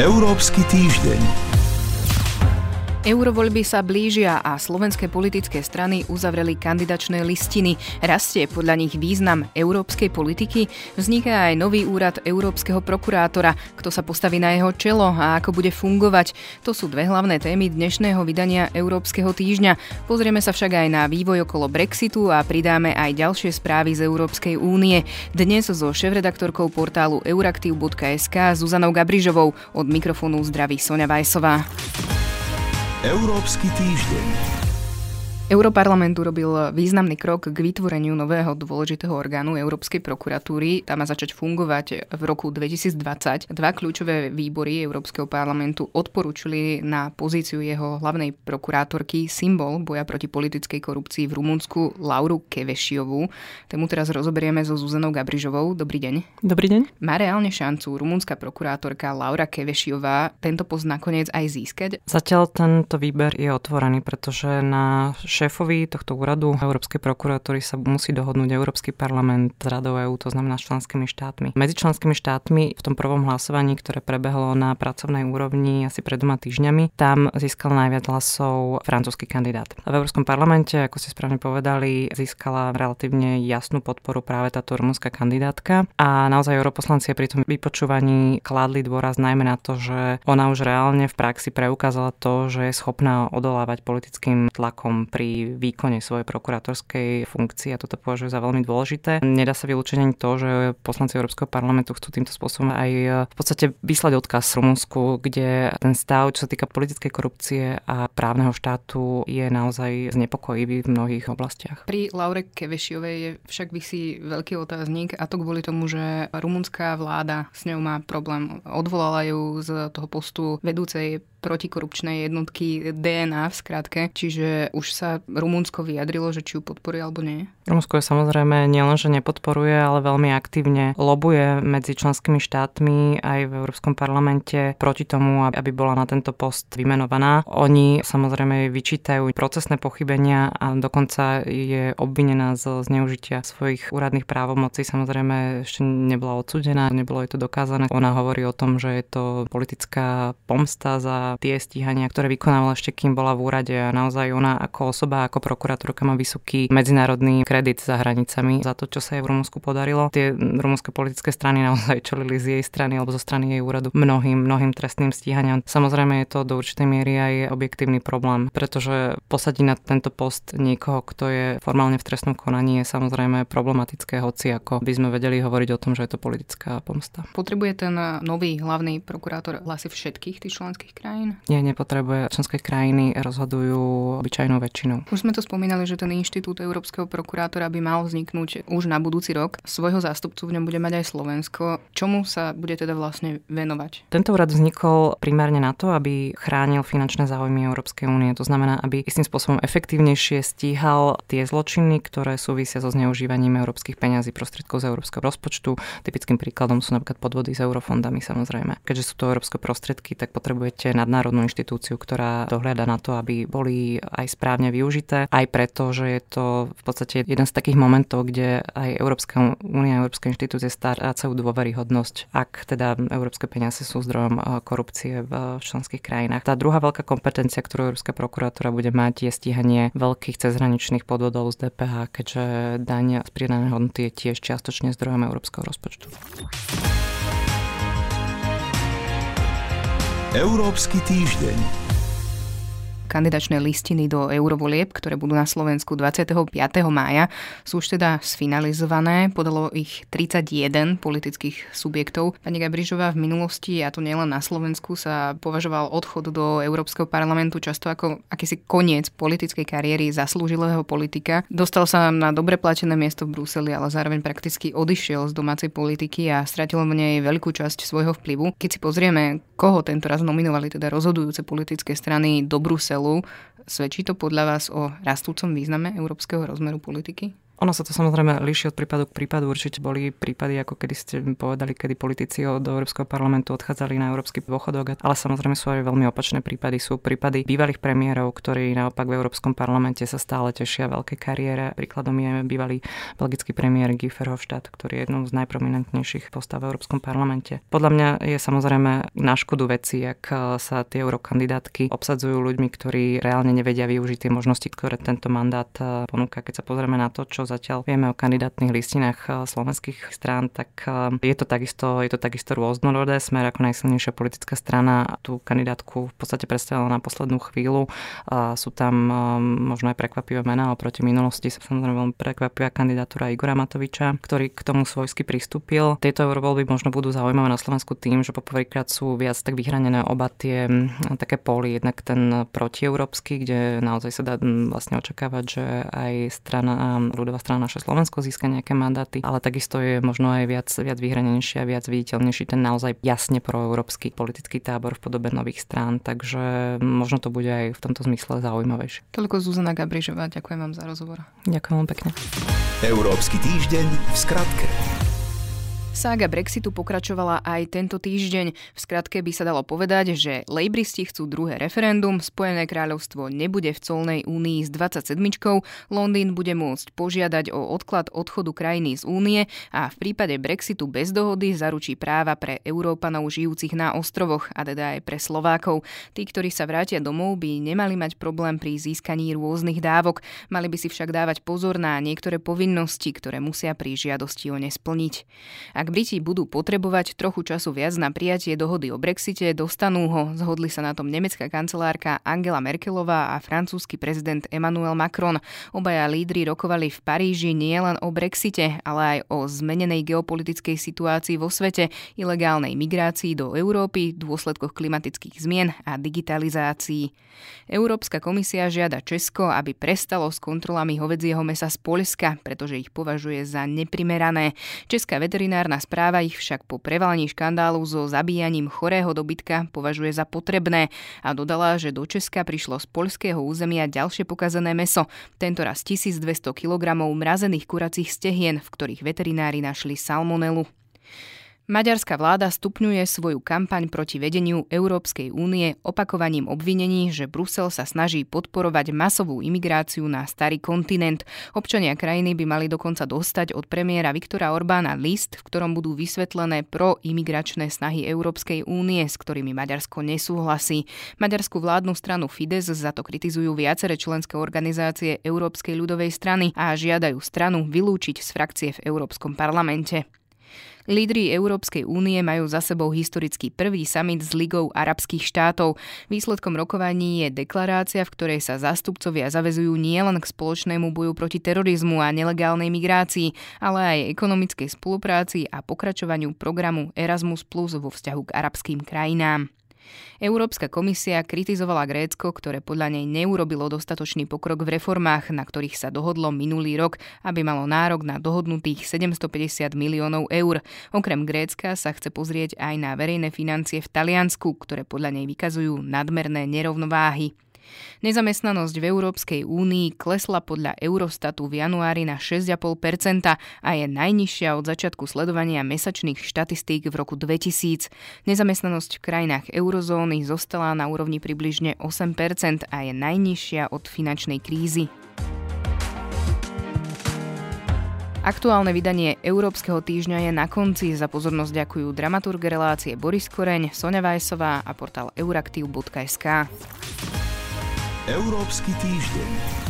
Európsky týždeň. Eurovoľby sa blížia a slovenské politické strany uzavreli kandidačné listiny. Rastie podľa nich význam európskej politiky, vzniká aj nový úrad európskeho prokurátora, kto sa postaví na jeho čelo a ako bude fungovať. To sú dve hlavné témy dnešného vydania Európskeho týždňa. Pozrieme sa však aj na vývoj okolo Brexitu a pridáme aj ďalšie správy z Európskej únie. Dnes so šéf-redaktorkou portálu euraktiv.sk Zuzanou Gabrižovou od mikrofónu zdraví Sonja Vajsová. Európsky týždeň. Europarlament urobil významný krok k vytvoreniu nového dôležitého orgánu Európskej prokuratúry. Tá má začať fungovať v roku 2020. Dva kľúčové výbory Európskeho parlamentu odporúčili na pozíciu jeho hlavnej prokurátorky symbol boja proti politickej korupcii v Rumunsku Lauru Kevešiovú. Tému teraz rozoberieme so Zuzanou Gabrižovou. Dobrý deň. Dobrý deň. Má reálne šancu rumunská prokurátorka Laura Kevešiová tento post nakoniec aj získať? Zatiaľ tento výber je otvorený, pretože na šéfovi tohto úradu Európskej prokuratúry sa musí dohodnúť Európsky parlament s Radou EÚ, to znamená s členskými štátmi. Medzi členskými štátmi v tom prvom hlasovaní, ktoré prebehlo na pracovnej úrovni asi pred dvoma týždňami, tam získal najviac hlasov francúzsky kandidát. V Európskom parlamente, ako ste správne povedali, získala relatívne jasnú podporu práve táto rumúnska kandidátka a naozaj europoslanci pri tom vypočúvaní kládli dôraz najmä na to, že ona už reálne v praxi preukázala to, že je schopná odolávať politickým tlakom pri pri výkone svojej prokurátorskej funkcie a toto považujú za veľmi dôležité. Nedá sa vylúčiť ani to, že poslanci Európskeho parlamentu chcú týmto spôsobom aj e, v podstate vyslať odkaz Rumunsku, kde ten stav, čo sa týka politickej korupcie a právneho štátu, je naozaj znepokojivý v mnohých oblastiach. Pri Laure Kevešiovej je však vysí veľký otáznik a to kvôli tomu, že rumunská vláda s ňou má problém. Odvolala ju z toho postu vedúcej protikorupčnej jednotky DNA v skratke, čiže už sa Rumunsko vyjadrilo, že či ju podporuje alebo nie? Rumunsko je samozrejme nielenže nepodporuje, ale veľmi aktívne lobuje medzi členskými štátmi aj v Európskom parlamente proti tomu, aby bola na tento post vymenovaná. Oni samozrejme vyčítajú procesné pochybenia a dokonca je obvinená zo zneužitia svojich úradných právomocí. Samozrejme ešte nebola odsudená, nebolo je to dokázané. Ona hovorí o tom, že je to politická pomsta za tie stíhania, ktoré vykonávala ešte kým bola v úrade a naozaj ona ako osoba, ako prokurátorka má vysoký medzinárodný kredit za hranicami za to, čo sa jej v Rumunsku podarilo. Tie rumunské politické strany naozaj čelili z jej strany alebo zo strany jej úradu mnohým, mnohým trestným stíhaniam. Samozrejme je to do určitej miery aj objektívny problém, pretože posadiť na tento post niekoho, kto je formálne v trestnom konaní, je samozrejme problematické, hoci ako by sme vedeli hovoriť o tom, že je to politická pomsta. Potrebuje ten nový hlavný prokurátor hlasy všetkých tých členských krajín? Nie, nepotrebuje. Členské krajiny rozhodujú obyčajnou väčšinou. Už sme to spomínali, že ten inštitút Európskeho prokurátora prokurátora by mal vzniknúť už na budúci rok. Svojho zástupcu v ňom bude mať aj Slovensko. Čomu sa bude teda vlastne venovať? Tento úrad vznikol primárne na to, aby chránil finančné záujmy Európskej únie. To znamená, aby istým spôsobom efektívnejšie stíhal tie zločiny, ktoré súvisia so zneužívaním európskych peňazí, prostriedkov z európskeho rozpočtu. Typickým príkladom sú napríklad podvody s eurofondami samozrejme. Keďže sú to európske prostriedky, tak potrebujete nadnárodnú inštitúciu, ktorá dohľada na to, aby boli aj správne využité, aj preto, že je to v podstate jeden z takých momentov, kde aj Európska únia, Európske inštitúcie strácajú dôveryhodnosť, ak teda európske peniaze sú zdrojom eh, korupcie v členských krajinách. Tá druhá veľká kompetencia, ktorú Európska prokuratúra bude mať, je stíhanie veľkých cezhraničných podvodov z DPH, keďže daň z pridanej hodnoty je tiež čiastočne zdrojom európskeho rozpočtu. Európsky týždeň kandidačné listiny do eurovolieb, ktoré budú na Slovensku 25. mája, sú už teda sfinalizované. Podalo ich 31 politických subjektov. Pani Gabrižová v minulosti, a to nielen na Slovensku, sa považoval odchod do Európskeho parlamentu často ako akýsi koniec politickej kariéry zaslúžilého politika. Dostal sa na dobre platené miesto v Bruseli, ale zároveň prakticky odišiel z domácej politiky a stratil v nej veľkú časť svojho vplyvu. Keď si pozrieme, koho tento raz nominovali teda rozhodujúce politické strany do Bruselu. Svedčí to podľa vás o rastúcom význame európskeho rozmeru politiky? Ono sa to samozrejme líši od prípadu k prípadu. Určite boli prípady, ako kedy ste povedali, kedy politici do Európskeho parlamentu odchádzali na európsky dôchodok, ale samozrejme sú aj veľmi opačné prípady. Sú prípady bývalých premiérov, ktorí naopak v Európskom parlamente sa stále tešia veľké kariére. Príkladom je bývalý belgický premiér Guy Verhofstadt, ktorý je jednou z najprominentnejších postav v Európskom parlamente. Podľa mňa je samozrejme na škodu veci, ak sa tie eurokandidátky obsadzujú ľuďmi, ktorí reálne nevedia využiť tie možnosti, ktoré tento mandát ponúka. Keď sa pozrieme na to, čo zatiaľ vieme o kandidátnych listinách eh, slovenských strán, tak eh, je to takisto, je to takisto rôznorodé. Smer ako najsilnejšia politická strana tú kandidátku v podstate predstavila na poslednú chvíľu. Sú tam eh, možno aj prekvapivé mená oproti minulosti. Samozrejme veľmi prekvapivá kandidatúra Igora Matoviča, ktorý k tomu svojsky pristúpil. Tieto eurovoľby možno budú zaujímavé na Slovensku tým, že poprvýkrát sú viac tak vyhranené oba tie také póly. Jednak ten protieurópsky, kde naozaj sa dá hm, vlastne očakávať, že aj strana ľudová ľudová strana naše Slovensko získa nejaké mandáty, ale takisto je možno aj viac, viac vyhranenejší a viac viditeľnejší ten naozaj jasne proeurópsky politický tábor v podobe nových strán, takže možno to bude aj v tomto zmysle zaujímavejšie. Toľko Zuzana Gabrižová, ďakujem vám za rozhovor. Ďakujem vám pekne. Európsky týždeň v skratke. Sága Brexitu pokračovala aj tento týždeň. V skratke by sa dalo povedať, že lejbristi chcú druhé referendum, Spojené kráľovstvo nebude v colnej únii s 27, Londýn bude môcť požiadať o odklad odchodu krajiny z únie a v prípade Brexitu bez dohody zaručí práva pre Európanov žijúcich na ostrovoch a teda aj pre Slovákov. Tí, ktorí sa vrátia domov, by nemali mať problém pri získaní rôznych dávok, mali by si však dávať pozor na niektoré povinnosti, ktoré musia pri žiadosti o nesplniť. Ak ak Briti budú potrebovať trochu času viac na prijatie dohody o Brexite, dostanú ho. Zhodli sa na tom nemecká kancelárka Angela Merkelová a francúzsky prezident Emmanuel Macron. Obaja lídry rokovali v Paríži nielen o Brexite, ale aj o zmenenej geopolitickej situácii vo svete, ilegálnej migrácii do Európy, dôsledkoch klimatických zmien a digitalizácii. Európska komisia žiada Česko, aby prestalo s kontrolami hovedzieho mesa z Polska, pretože ich považuje za neprimerané. Česká veterinárna Štátna správa ich však po prevalení škandálu so zabíjaním chorého dobytka považuje za potrebné a dodala, že do Česka prišlo z poľského územia ďalšie pokazané meso, tentoraz 1200 kg mrazených kuracích stehien, v ktorých veterinári našli salmonelu. Maďarská vláda stupňuje svoju kampaň proti vedeniu Európskej únie opakovaním obvinení, že Brusel sa snaží podporovať masovú imigráciu na starý kontinent. Občania krajiny by mali dokonca dostať od premiéra Viktora Orbána list, v ktorom budú vysvetlené pro-imigračné snahy Európskej únie, s ktorými Maďarsko nesúhlasí. Maďarskú vládnu stranu Fides za to kritizujú viaceré členské organizácie Európskej ľudovej strany a žiadajú stranu vylúčiť z frakcie v Európskom parlamente. Lídry Európskej únie majú za sebou historický prvý summit s Ligou arabských štátov. Výsledkom rokovaní je deklarácia, v ktorej sa zástupcovia zavezujú nielen k spoločnému boju proti terorizmu a nelegálnej migrácii, ale aj ekonomickej spolupráci a pokračovaniu programu Erasmus Plus vo vzťahu k arabským krajinám. Európska komisia kritizovala Grécko, ktoré podľa nej neurobilo dostatočný pokrok v reformách, na ktorých sa dohodlo minulý rok, aby malo nárok na dohodnutých 750 miliónov eur. Okrem Grécka sa chce pozrieť aj na verejné financie v Taliansku, ktoré podľa nej vykazujú nadmerné nerovnováhy. Nezamestnanosť v Európskej únii klesla podľa Eurostatu v januári na 6,5% a je najnižšia od začiatku sledovania mesačných štatistík v roku 2000. Nezamestnanosť v krajinách eurozóny zostala na úrovni približne 8% a je najnižšia od finančnej krízy. Aktuálne vydanie Európskeho týždňa je na konci. Za pozornosť ďakujú dramaturg relácie Boris Koreň, Sonja Vajsová a portál euraktiv.sk. Európsky týždeň.